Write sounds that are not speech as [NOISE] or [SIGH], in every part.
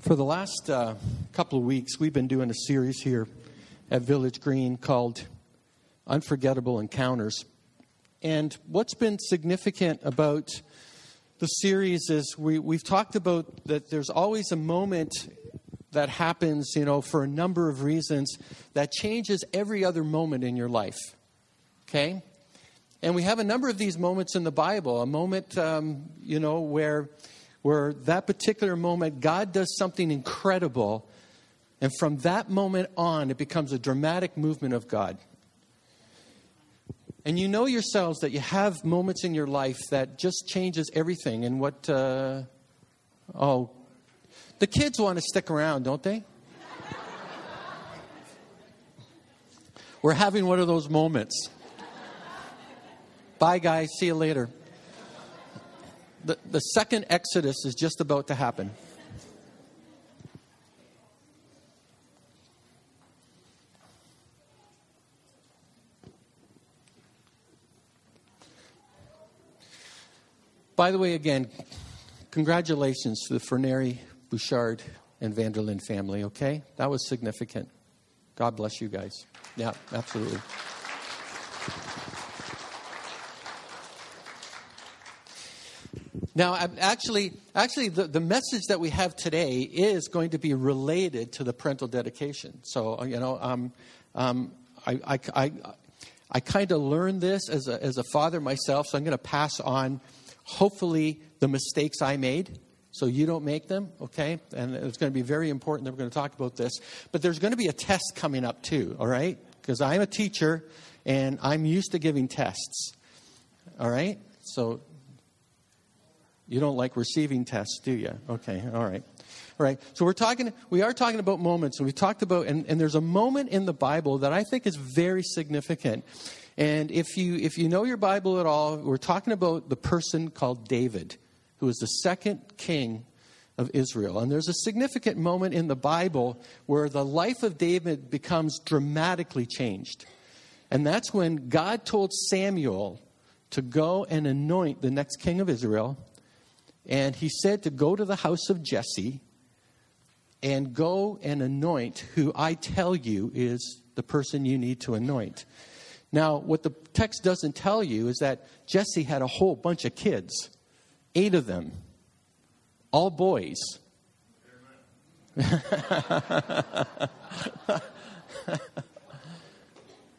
For the last uh, couple of weeks, we've been doing a series here at Village Green called Unforgettable Encounters. And what's been significant about the series is we, we've talked about that there's always a moment that happens, you know, for a number of reasons that changes every other moment in your life. Okay? And we have a number of these moments in the Bible. A moment, um, you know, where where that particular moment, God does something incredible. And from that moment on, it becomes a dramatic movement of God. And you know yourselves that you have moments in your life that just changes everything. And what, uh, oh, the kids want to stick around, don't they? We're having one of those moments. Bye, guys. See you later the, the second Exodus is just about to happen. By the way, again, congratulations to the Ferneri, Bouchard, and Vanderlyn family, okay? That was significant. God bless you guys. Yeah, absolutely. Now, actually, actually, the, the message that we have today is going to be related to the parental dedication. So, uh, you know, um, um, I, I, I, I kind of learned this as a, as a father myself, so I'm going to pass on, hopefully, the mistakes I made so you don't make them, okay? And it's going to be very important that we're going to talk about this. But there's going to be a test coming up, too, all right? Because I'm a teacher and I'm used to giving tests, all right? So you don't like receiving tests, do you? Okay, all right. All right. So we're talking we are talking about moments and we talked about and, and there's a moment in the Bible that I think is very significant. And if you if you know your Bible at all, we're talking about the person called David, who is the second king of Israel. And there's a significant moment in the Bible where the life of David becomes dramatically changed. And that's when God told Samuel to go and anoint the next king of Israel and he said to go to the house of Jesse and go and anoint who I tell you is the person you need to anoint. Now, what the text doesn't tell you is that Jesse had a whole bunch of kids, eight of them, all boys. [LAUGHS]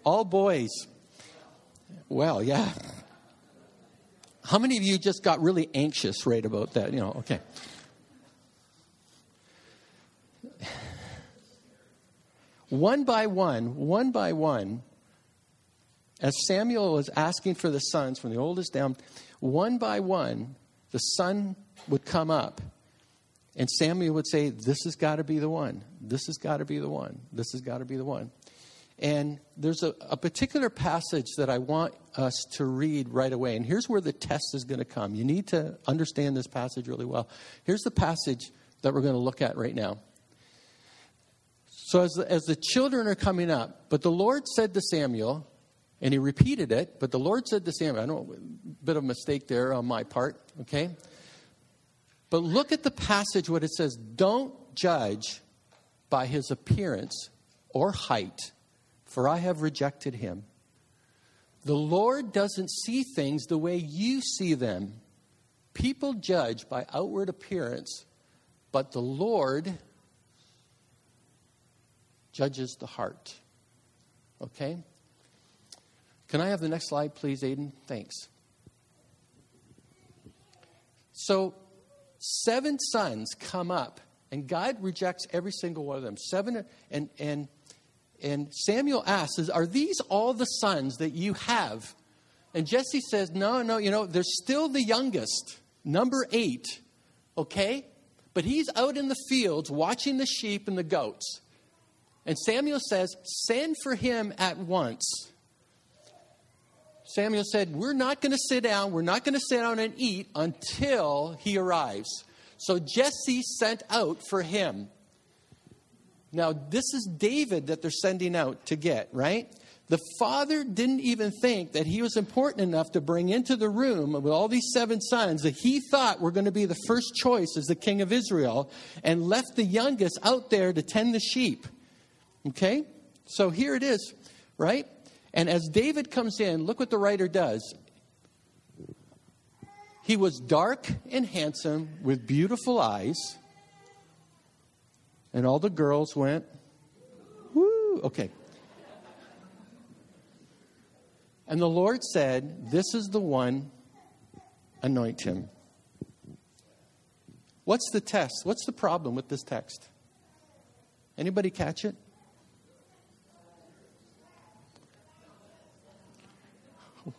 all boys. Well, yeah. How many of you just got really anxious right about that? You know, okay. One by one, one by one, as Samuel was asking for the sons from the oldest down, one by one, the son would come up and Samuel would say, This has got to be the one. This has got to be the one. This has got to be the one. And there's a, a, particular passage that I want us to read right away. And here's where the test is going to come. You need to understand this passage really well. Here's the passage that we're going to look at right now. So, as the, as the children are coming up, but the Lord said to Samuel, and he repeated it, but the Lord said to Samuel, I know a bit of a mistake there on my part, okay? But look at the passage, what it says don't judge by his appearance or height for I have rejected him. The Lord doesn't see things the way you see them. People judge by outward appearance, but the Lord judges the heart. Okay? Can I have the next slide, please, Aiden? Thanks. So, seven sons come up, and God rejects every single one of them. Seven, and, and and Samuel asks, Are these all the sons that you have? And Jesse says, No, no, you know, they're still the youngest, number eight, okay? But he's out in the fields watching the sheep and the goats. And Samuel says, Send for him at once. Samuel said, We're not going to sit down, we're not going to sit down and eat until he arrives. So Jesse sent out for him. Now, this is David that they're sending out to get, right? the father didn't even think that he was important enough to bring into the room with all these seven sons that he thought were going to be the first choice as the king of Israel and left the youngest out there to tend the sheep. Okay? So here it is, right? And as David comes in, look what the writer does. He was dark and handsome with beautiful eyes. And all the girls went, woo, okay. And the Lord said, This is the one, anoint him. What's the test? What's the problem with this text? Anybody catch it?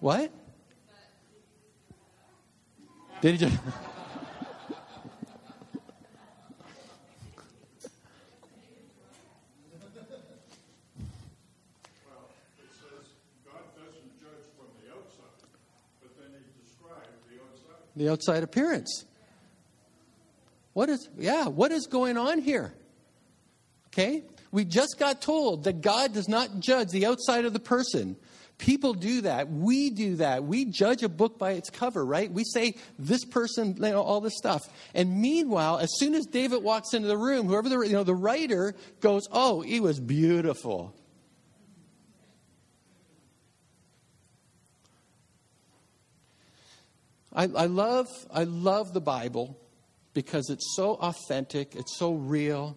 What? Did he just. [LAUGHS] the outside appearance. What is, yeah, what is going on here? Okay? We just got told that God does not judge the outside of the person. People do that. We do that. We judge a book by its cover, right? We say this person, you know, all this stuff. And meanwhile, as soon as David walks into the room, whoever the, you know, the writer goes, oh, he was beautiful. I, I, love, I love the Bible because it's so authentic, it's so real.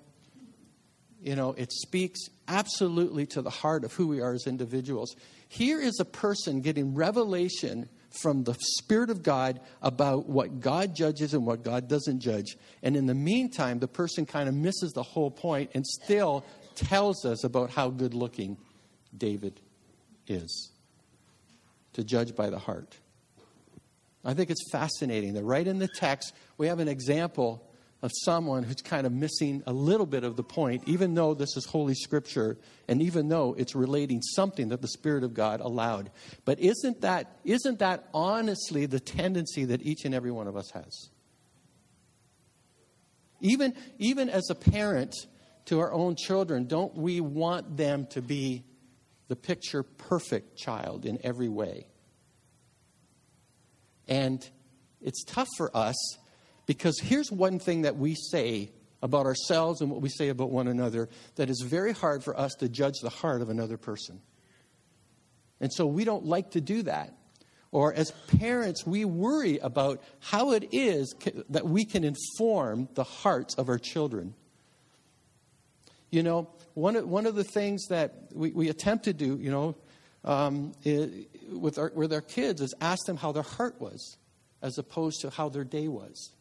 You know, it speaks absolutely to the heart of who we are as individuals. Here is a person getting revelation from the Spirit of God about what God judges and what God doesn't judge. And in the meantime, the person kind of misses the whole point and still tells us about how good looking David is to judge by the heart. I think it's fascinating that right in the text, we have an example of someone who's kind of missing a little bit of the point, even though this is Holy Scripture and even though it's relating something that the Spirit of God allowed. But isn't that, isn't that honestly the tendency that each and every one of us has? Even, even as a parent to our own children, don't we want them to be the picture perfect child in every way? And it's tough for us because here's one thing that we say about ourselves and what we say about one another that is very hard for us to judge the heart of another person. And so we don't like to do that. Or as parents, we worry about how it is that we can inform the hearts of our children. You know, one of, one of the things that we, we attempt to do, you know, um, with, our, with our kids is ask them how their heart was as opposed to how their day was.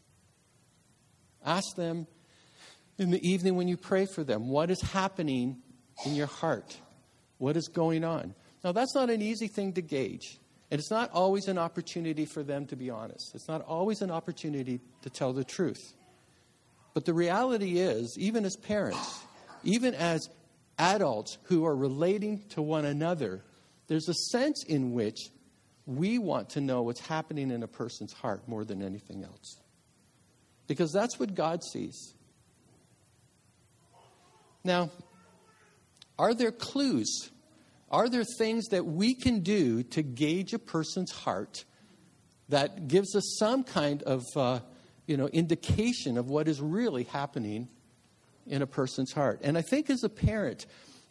Ask them in the evening when you pray for them what is happening in your heart? What is going on? Now, that's not an easy thing to gauge. And it's not always an opportunity for them to be honest. It's not always an opportunity to tell the truth. But the reality is, even as parents, even as adults who are relating to one another, there's a sense in which we want to know what's happening in a person's heart more than anything else. Because that's what God sees. Now, are there clues? Are there things that we can do to gauge a person's heart that gives us some kind of uh, you know, indication of what is really happening in a person's heart? And I think as a parent,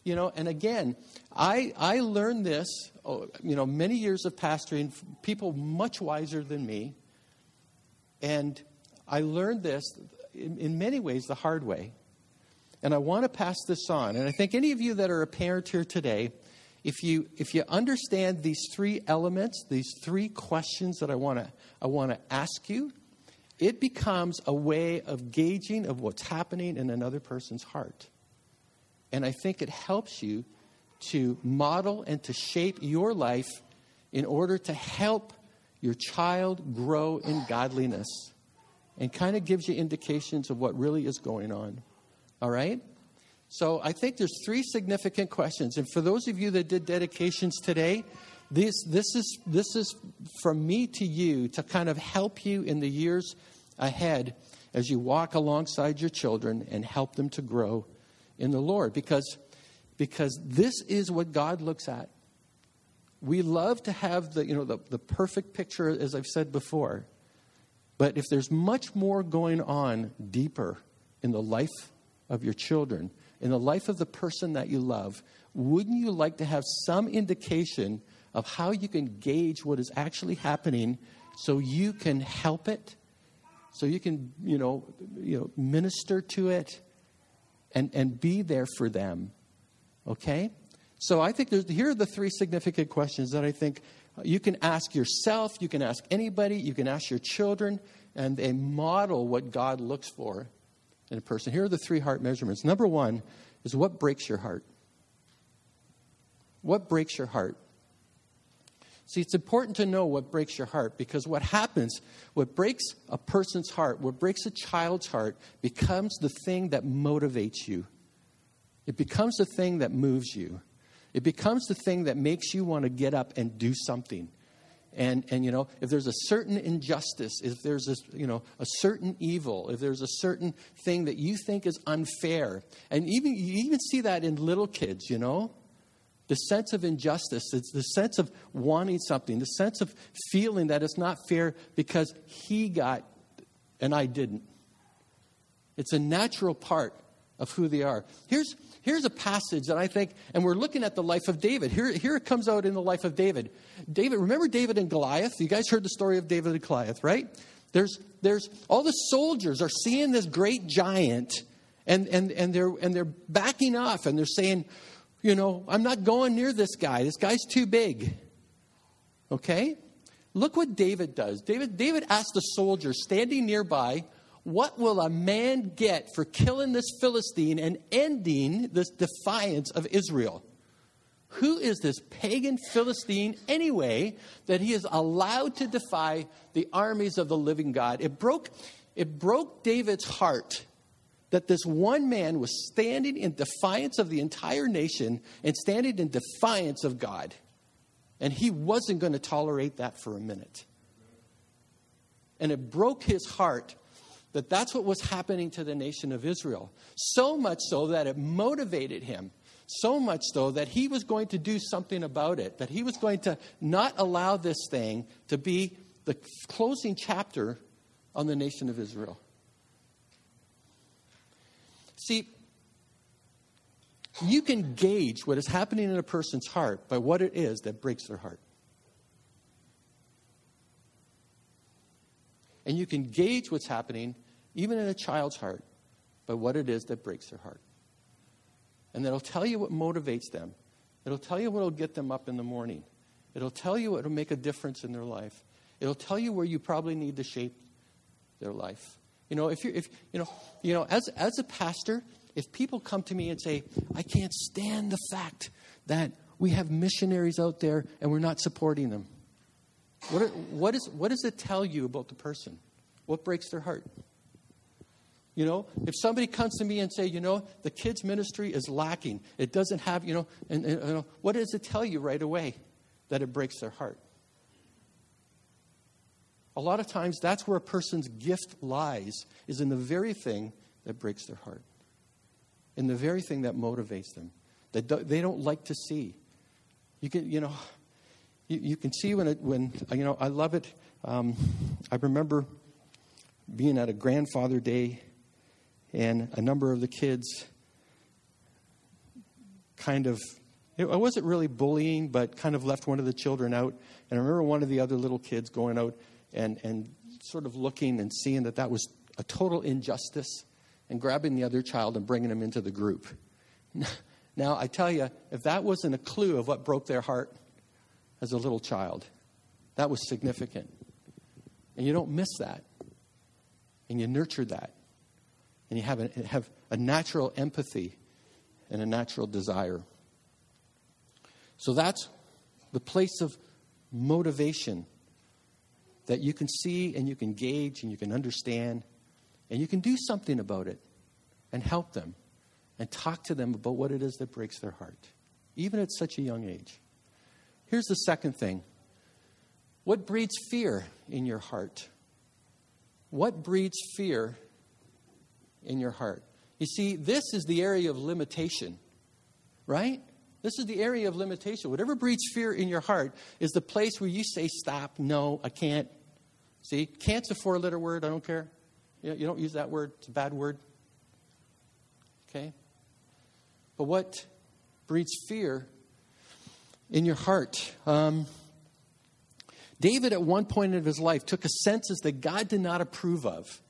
you know, and again, I, I learned this, oh, you know, many years of pastoring, people much wiser than me. And I learned this in, in many ways the hard way. And I want to pass this on. And I think any of you that are a parent here today, if you, if you understand these three elements, these three questions that I want to, I want to ask you, it becomes a way of gauging of what's happening in another person's heart. And I think it helps you to model and to shape your life in order to help your child grow in godliness and kind of gives you indications of what really is going on. All right? So I think there's three significant questions. And for those of you that did dedications today, this, this, is, this is from me to you to kind of help you in the years ahead as you walk alongside your children and help them to grow in the Lord because, because this is what God looks at. we love to have the, you know, the, the perfect picture, as I've said before. But if there's much more going on deeper in the life of your children, in the life of the person that you love, wouldn't you like to have some indication of how you can gauge what is actually happening so you can help it, so you can, you know, you know minister to it and, and be there for them? Okay? So I think here are the three significant questions that I think you can ask yourself, you can ask anybody, you can ask your children, and they model what God looks for in a person. Here are the three heart measurements. Number one is what breaks your heart? What breaks your heart? See, it's important to know what breaks your heart because what happens, what breaks a person's heart, what breaks a child's heart, becomes the thing that motivates you. It becomes the thing that moves you. It becomes the thing that makes you want to get up and do something. And, and you know, if there's a certain injustice, if there's a, you know, a certain evil, if there's a certain thing that you think is unfair, and even you even see that in little kids, you know, the sense of injustice, it's the sense of wanting something, the sense of feeling that it's not fair because he got and I didn't. It's a natural part of who they are. Here's, here's a passage that I think, and we're looking at the life of David. Here, here it comes out in the life of David. David, remember David and Goliath? You guys heard the story of David and Goliath, right? There's, there's all the soldiers are seeing this great giant, and, and, and, they're, and they're backing off, and they're saying, you know, I'm not going near this guy. This guy's too big. Okay? Look what David does. David, David asked the soldier standing nearby, what will a man get for killing this Philistine and ending this defiance of Israel? Who is this pagan Philistine anyway that he is allowed to defy the armies of the living God? It broke, it broke David's heart that this one man was standing in defiance of the entire nation and standing in defiance of God. And he wasn't going to tolerate that for a minute. And it broke his heart that that's what was happening to the nation of Israel. So much so that it motivated him. So much so that he was going to do something about it, that he was going to not allow this thing to be the closing chapter on the nation of Israel. See, you can gauge what is happening in a person's heart by what it is that breaks their heart. And you can gauge what's happening even in a child's heart, by what it is that breaks their heart. And that'll tell you what motivates them. It'll tell you what will get them up in the morning. It'll tell you what will make a difference in their life. It'll tell you where you probably need to shape their life. You know, if you're, if, you know, you know, as, as a pastor, if people come to me and say, I can't stand the fact that we have missionaries out there and we're not supporting them, what, what, is, what does it tell you about the person? What breaks their heart? You know, if somebody comes to me and say, you know, the kids ministry is lacking, it doesn't have, you know, and, and you know, what does it tell you right away? That it breaks their heart. A lot of times, that's where a person's gift lies, is in the very thing that breaks their heart, in the very thing that motivates them, that they don't like to see. You can, you know, you, you can see when it, when, you know, I love it. Um, I remember being at a grandfather day and a number of the kids kind of it wasn't really bullying, but kind of left one of the children out. And I remember one of the other little kids going out and, and sort of looking and seeing that that was a total injustice and grabbing the other child and bringing him into the group. [LAUGHS] Now, I tell you, if that wasn't a clue of what broke their heart as a little child, that was significant. And you don't miss that. And you nurture that and you have a, have a natural empathy and a natural desire. So that's the place of motivation that you can see and you can gauge and you can understand and you can do something about it and help them and talk to them about what it is that breaks their heart, even at such a young age. Here's the second thing what breeds fear in your heart? What breeds fear in your heart. You see, this is the area of limitation, right? This is the area of limitation. Whatever breeds fear in your heart is the place where you say, Stop, no, I can't. See, can't's a four letter word, I don't care. You don't use that word, it's a bad word. Okay? But what breeds fear in your heart? Um, David, at one point in his life, took a census that God did not approve of.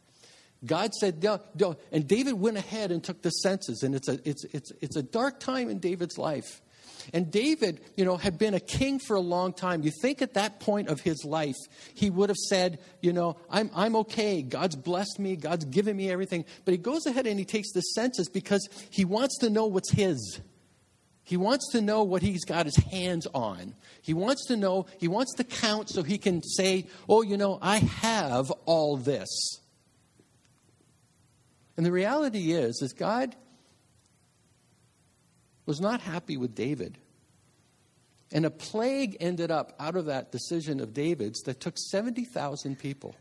God said, no, no. And David went ahead and took the census. And it's a, it's, it's, it's a dark time in David's life. And David, you know, had been a king for a long time. You think at that point of his life, he would have said, you know, I'm, I'm okay. God's blessed me. God's given me everything. But he goes ahead and he takes the census because he wants to know what's his. He wants to know what he's got his hands on. He wants to know, he wants to count so he can say, oh, you know, I have all this. And the reality is, is God was not happy with David. And a plague ended up out of that decision of David's that took 70,000 people.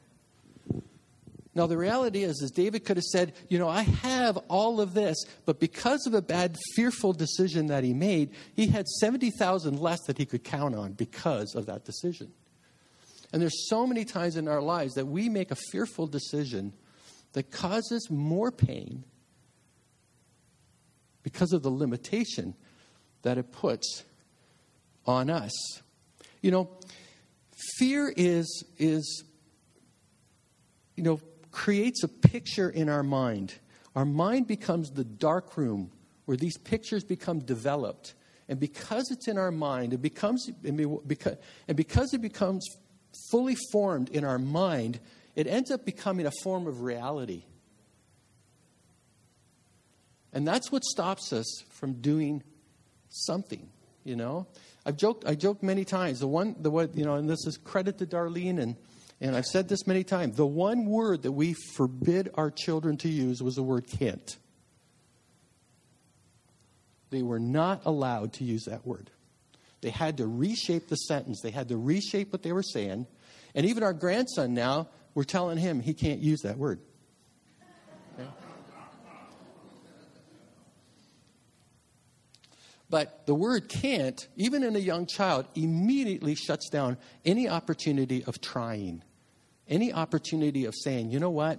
Now, the reality is, is David could have said, You know, I have all of this, but because of a bad, fearful decision that he made, he had 70,000 less that he could count on because of that decision. And there's so many times in our lives that we make a fearful decision that causes more pain because of the limitation that it puts on us. You know, fear is, is you know, creates a picture in our mind. Our mind becomes the dark room where these pictures become developed. And because it's in our mind, it becomes, and because it becomes fully formed in our mind, it ends up becoming a form of reality. And that's what stops us from doing something, you know? I've joked, I joked many times. The one, the what, you know, and this is credit to Darlene, and, and I've said this many times. The one word that we forbid our children to use was the word can't. They were not allowed to use that word. They had to reshape the sentence, they had to reshape what they were saying. And even our grandson now, we're telling him he can't use that word. But the word can't, even in a young child, immediately shuts down any opportunity of trying, any opportunity of saying, you know what?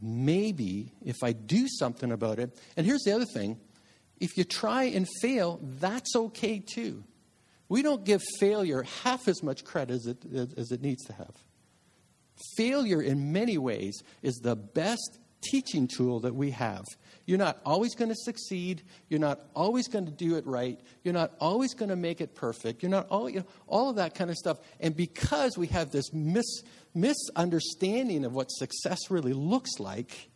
Maybe if I do something about it. And here's the other thing if you try and fail, that's okay too. We don't give failure half as much credit as it, as it needs to have. Failure, in many ways, is the best teaching tool that we have. You're not always going to succeed. You're not always going to do it right. You're not always going to make it perfect. You're not all, you know, all of that kind of stuff. And because we have this mis, misunderstanding of what success really looks like,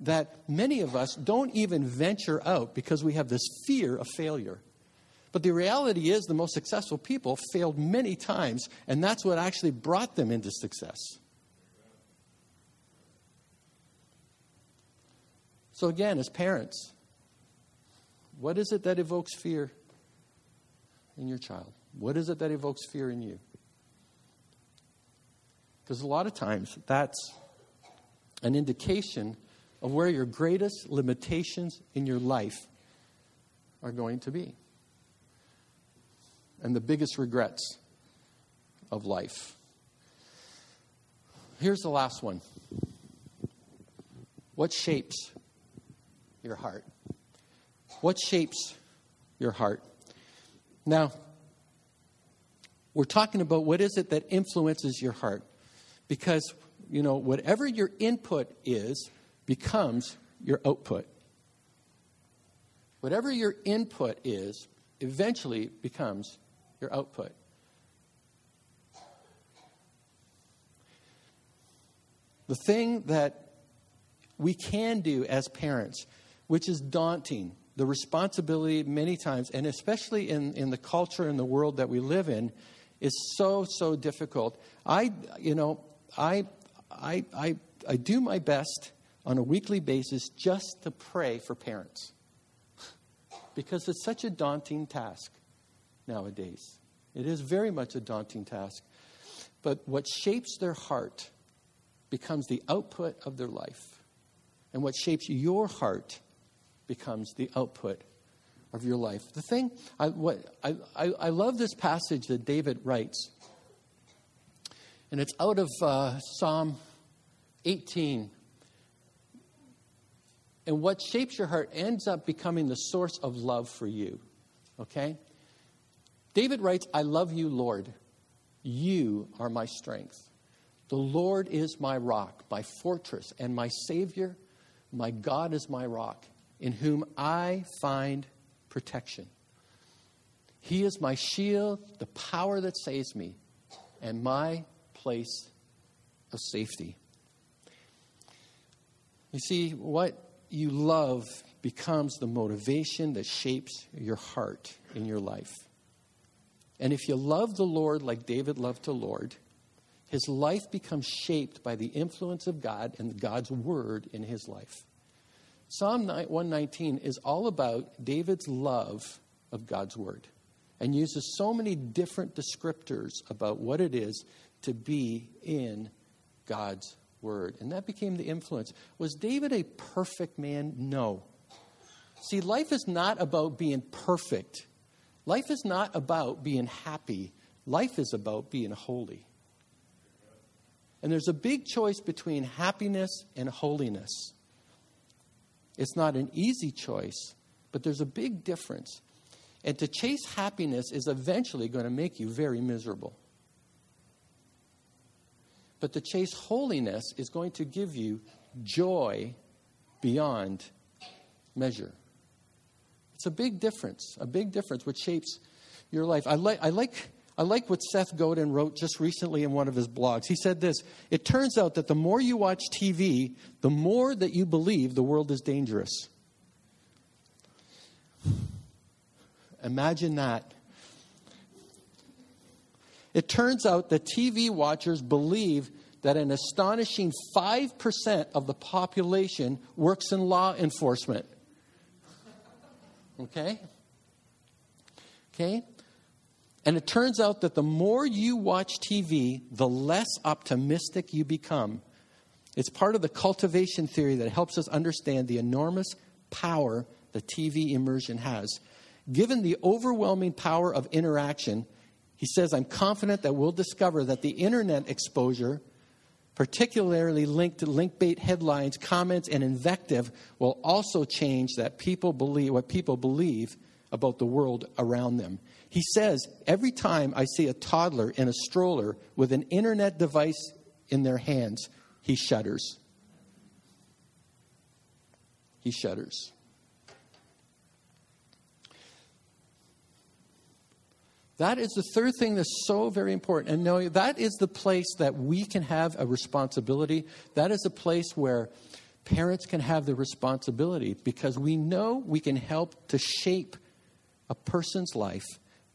that many of us don't even venture out because we have this fear of failure. But the reality is, the most successful people failed many times, and that's what actually brought them into success. So, again, as parents, what is it that evokes fear in your child? What is it that evokes fear in you? Because a lot of times that's an indication of where your greatest limitations in your life are going to be. And the biggest regrets of life. Here's the last one. What shapes your heart? What shapes your heart? Now, we're talking about what is it that influences your heart. Because, you know, whatever your input is becomes your output. Whatever your input is eventually becomes your output. The thing that we can do as parents which is daunting. The responsibility, many times, and especially in, in the culture and the world that we live in, is so, so difficult. I, you know, I, I, I, I do my best on a weekly basis just to pray for parents [LAUGHS] because it's such a daunting task nowadays. It is very much a daunting task. But what shapes their heart becomes the output of their life. And what shapes your heart becomes the output of your life. The thing, I, what, I, I, I love this passage that David writes. And it's out of uh, Psalm 18. And what shapes your heart ends up becoming the source of love for you. Okay? David writes, I love you, Lord. You are my strength. The Lord is my rock, my fortress, and my Savior. My God is my rock, in whom I find protection. He is my shield, the power that saves me, and my place of safety. You see, what you love becomes the motivation that shapes your heart in your life. And if you love the Lord like David loved the Lord, his life becomes shaped by the influence of God and God's word in his life. Psalm 119 is all about David's love of God's word and uses so many different descriptors about what it is to be in God's word. And that became the influence. Was David a perfect man? No. See, life is not about being perfect. Life is not about being happy. Life is about being holy. And there's a big choice between happiness and holiness. It's not an easy choice, but there's a big difference. And to chase happiness is eventually going to make you very miserable. But to chase holiness is going to give you joy beyond measure. A big difference, a big difference which shapes your life. I like, I like, I like what Seth Godin wrote just recently in one of his blogs. He said this It turns out that the more you watch TV, the more that you believe the world is dangerous. Imagine that. It turns out that TV watchers believe that an astonishing 5% of the population works in law enforcement. Okay? Okay? And it turns out that the more you watch TV, the less optimistic you become. It's part of the cultivation theory that helps us understand the enormous power that TV immersion has. Given the overwhelming power of interaction, he says, I'm confident that we'll discover that the internet exposure, particularly linked to link bait headlines, comments, and invective, will also change that people believe what people believe about the world around them. He says, every time I see a toddler in a stroller with an internet device in their hands, he shudders. He shudders. That is the third thing that's so very important. And that is the place that we can have a responsibility. That is a place where parents can have the responsibility because we know we can help to shape a person's life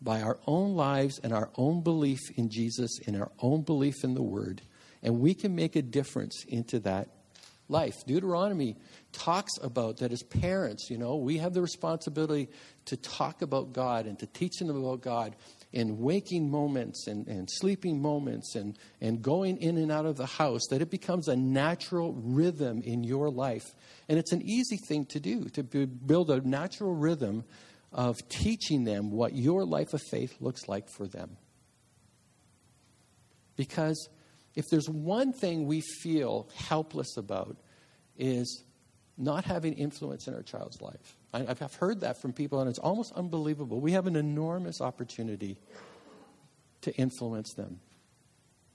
by our own lives and our own belief in Jesus and our own belief in the Word. And we can make a difference into that life. Deuteronomy talks about that as parents, you know, we have the responsibility to talk about God and to teach them about God in waking moments and, and sleeping moments and, and going in and out of the house, that it becomes a natural rhythm in your life. And it's an easy thing to do, to build a natural rhythm of teaching them what your life of faith looks like for them. Because if there's one thing we feel helpless about, is not having influence in our child's life. I've heard that from people, and it's almost unbelievable. We have an enormous opportunity to influence them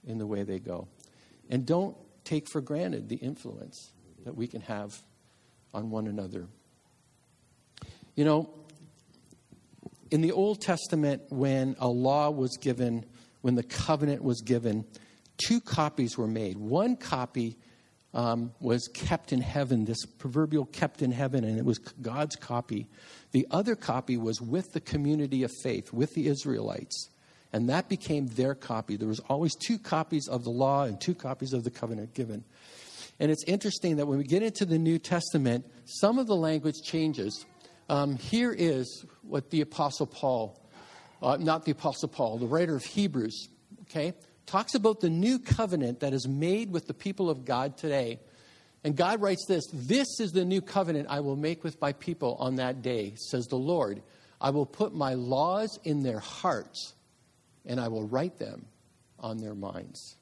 in the way they go. And don't take for granted the influence that we can have on one another. You know, in the Old Testament, when a law was given, when the covenant was given, two copies were made. One copy um, was kept in heaven, this proverbial kept in heaven, and it was God's copy. The other copy was with the community of faith, with the Israelites. And that became their copy. There was always two copies of the law and two copies of the covenant given. And it's interesting that when we get into the New Testament, some of the language changes. Um, here is what the Apostle Paul, uh, not the Apostle Paul, the writer of Hebrews, okay, talks about the new covenant that is made with the people of God today. And God writes this This is the new covenant I will make with my people on that day, says the Lord. I will put my laws in their hearts, and I will write them on their minds.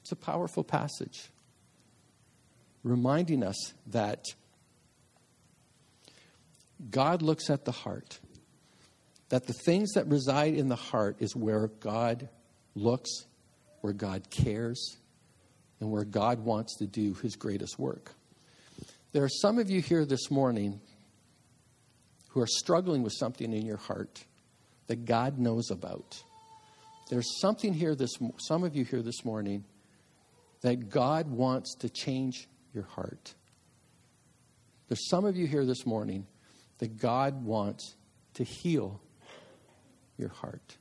It's a powerful passage, reminding us that God looks at the heart, that the things that reside in the heart is where God looks, where God cares, and where God wants to do his greatest work. There are some of you here this morning who are struggling with something in your heart that God knows about. There's something here this some of you here this morning that God wants to change your heart. There's some of you here this morning that God wants to heal your heart.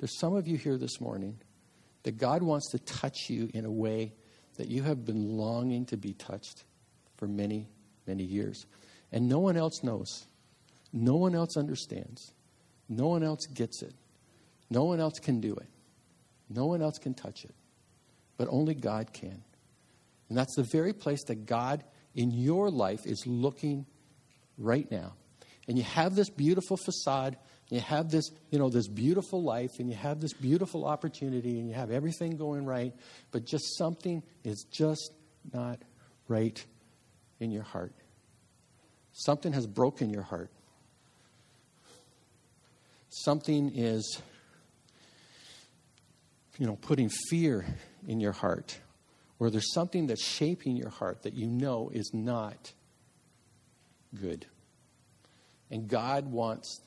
There's some of you here this morning that God wants to touch you in a way that you have been longing to be touched for many, many years. And no one else knows. No one else understands. No one else gets it. No one else can do it. No one else can touch it. But only God can. And that's the very place that God in your life is looking right now. And you have this beautiful facade, you have this, you know, this beautiful life, and you have this beautiful opportunity, and you have everything going right, but just something is just not right in your heart. Something has broken your heart. Something is, you know, putting fear in your heart, or there's something that's shaping your heart that you know is not good. And God wants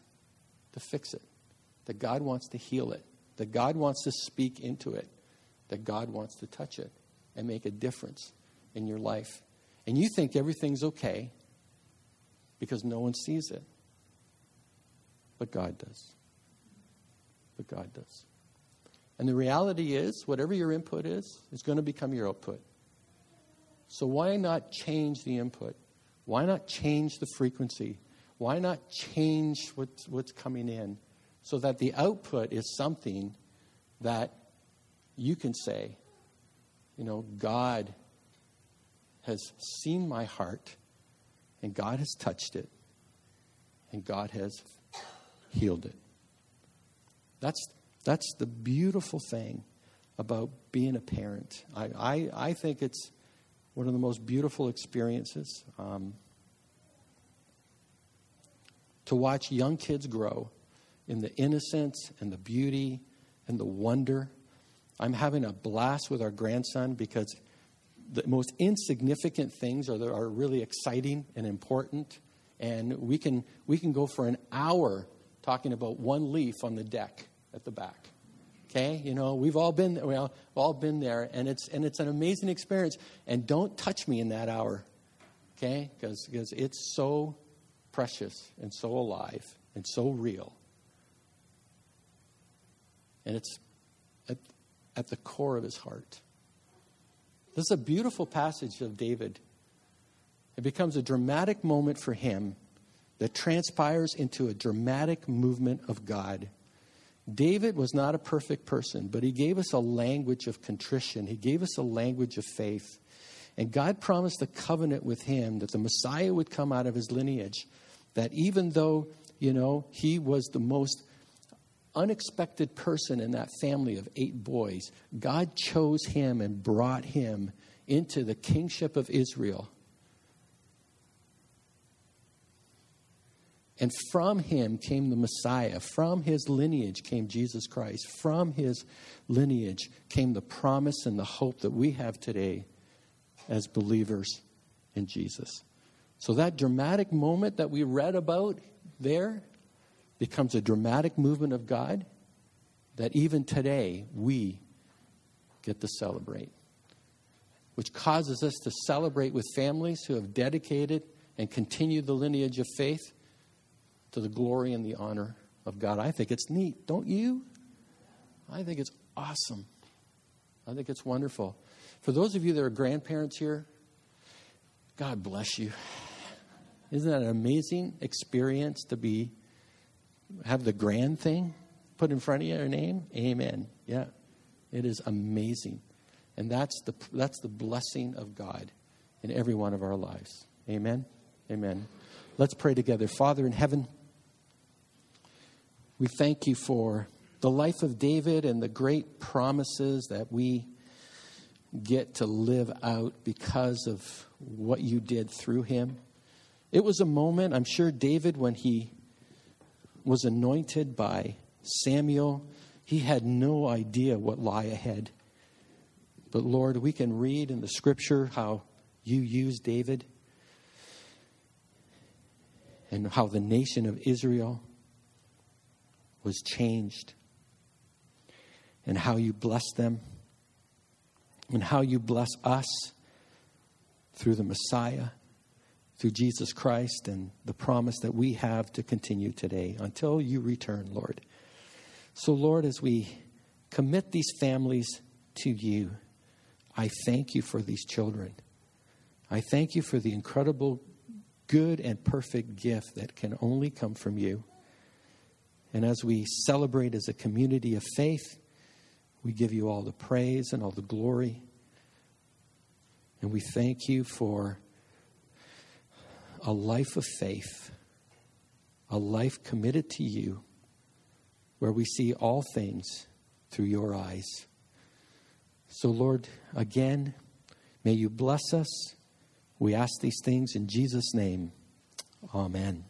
to fix it, that God wants to heal it, that God wants to speak into it, that God wants to touch it and make a difference in your life. And you think everything's okay because no one sees it. But God does. But God does. And the reality is, whatever your input is, is going to become your output. So why not change the input? Why not change the frequency? Why not change what's, what's coming in so that the output is something that you can say, you know, God has seen my heart and God has touched it and God has healed it. That's, that's the beautiful thing about being a parent. I, I, I think it's one of the most beautiful experiences um, to watch young kids grow in the innocence and the beauty and the wonder. I'm having a blast with our grandson because the most insignificant things are, are really exciting and important. And we can, we can go for an hour talking about one leaf on the deck at the back. Okay, you know we've all been well, we've all been there, and it's and it's an amazing experience. And don't touch me in that hour, okay? Because because it's so precious and so alive and so real, and it's at at the core of his heart. This is a beautiful passage of David. It becomes a dramatic moment for him that transpires into a dramatic movement of God. David was not a perfect person, but he gave us a language of contrition. He gave us a language of faith. And God promised a covenant with him that the Messiah would come out of his lineage. That even though, you know, he was the most unexpected person in that family of eight boys, God chose him and brought him into the kingship of Israel. And from him came the Messiah. From his lineage came Jesus Christ. From his lineage came the promise and the hope that we have today as believers in Jesus. So, that dramatic moment that we read about there becomes a dramatic movement of God that even today we get to celebrate, which causes us to celebrate with families who have dedicated and continued the lineage of faith to the glory and the honor of God. I think it's neat, don't you? I think it's awesome. I think it's wonderful. For those of you that are grandparents here, God bless you. Isn't that an amazing experience to be have the grand thing put in front of your name? Amen. Yeah. It is amazing. And that's the that's the blessing of God in every one of our lives. Amen. Amen. Let's pray together. Father in heaven, We thank you for the life of David and the great promises that we get to live out because of what you did through him. It was a moment, I'm sure, David, when he was anointed by Samuel, he had no idea what lay ahead. But Lord, we can read in the scripture how you used David and how the nation of Israel was changed and how you bless them and how you bless us through the Messiah, through Jesus Christ, and the promise that we have to continue today until you return, Lord. So, Lord, as we commit these families to you, I thank you for these children. I thank you for the incredible, good, and perfect gift that can only come from you. And as we celebrate as a community of faith, we give you all the praise and all the glory. And we thank you for a life of faith, a life committed to you, where we see all things through your eyes. So, Lord, again, may you bless us. We ask these things in Jesus' name. Amen.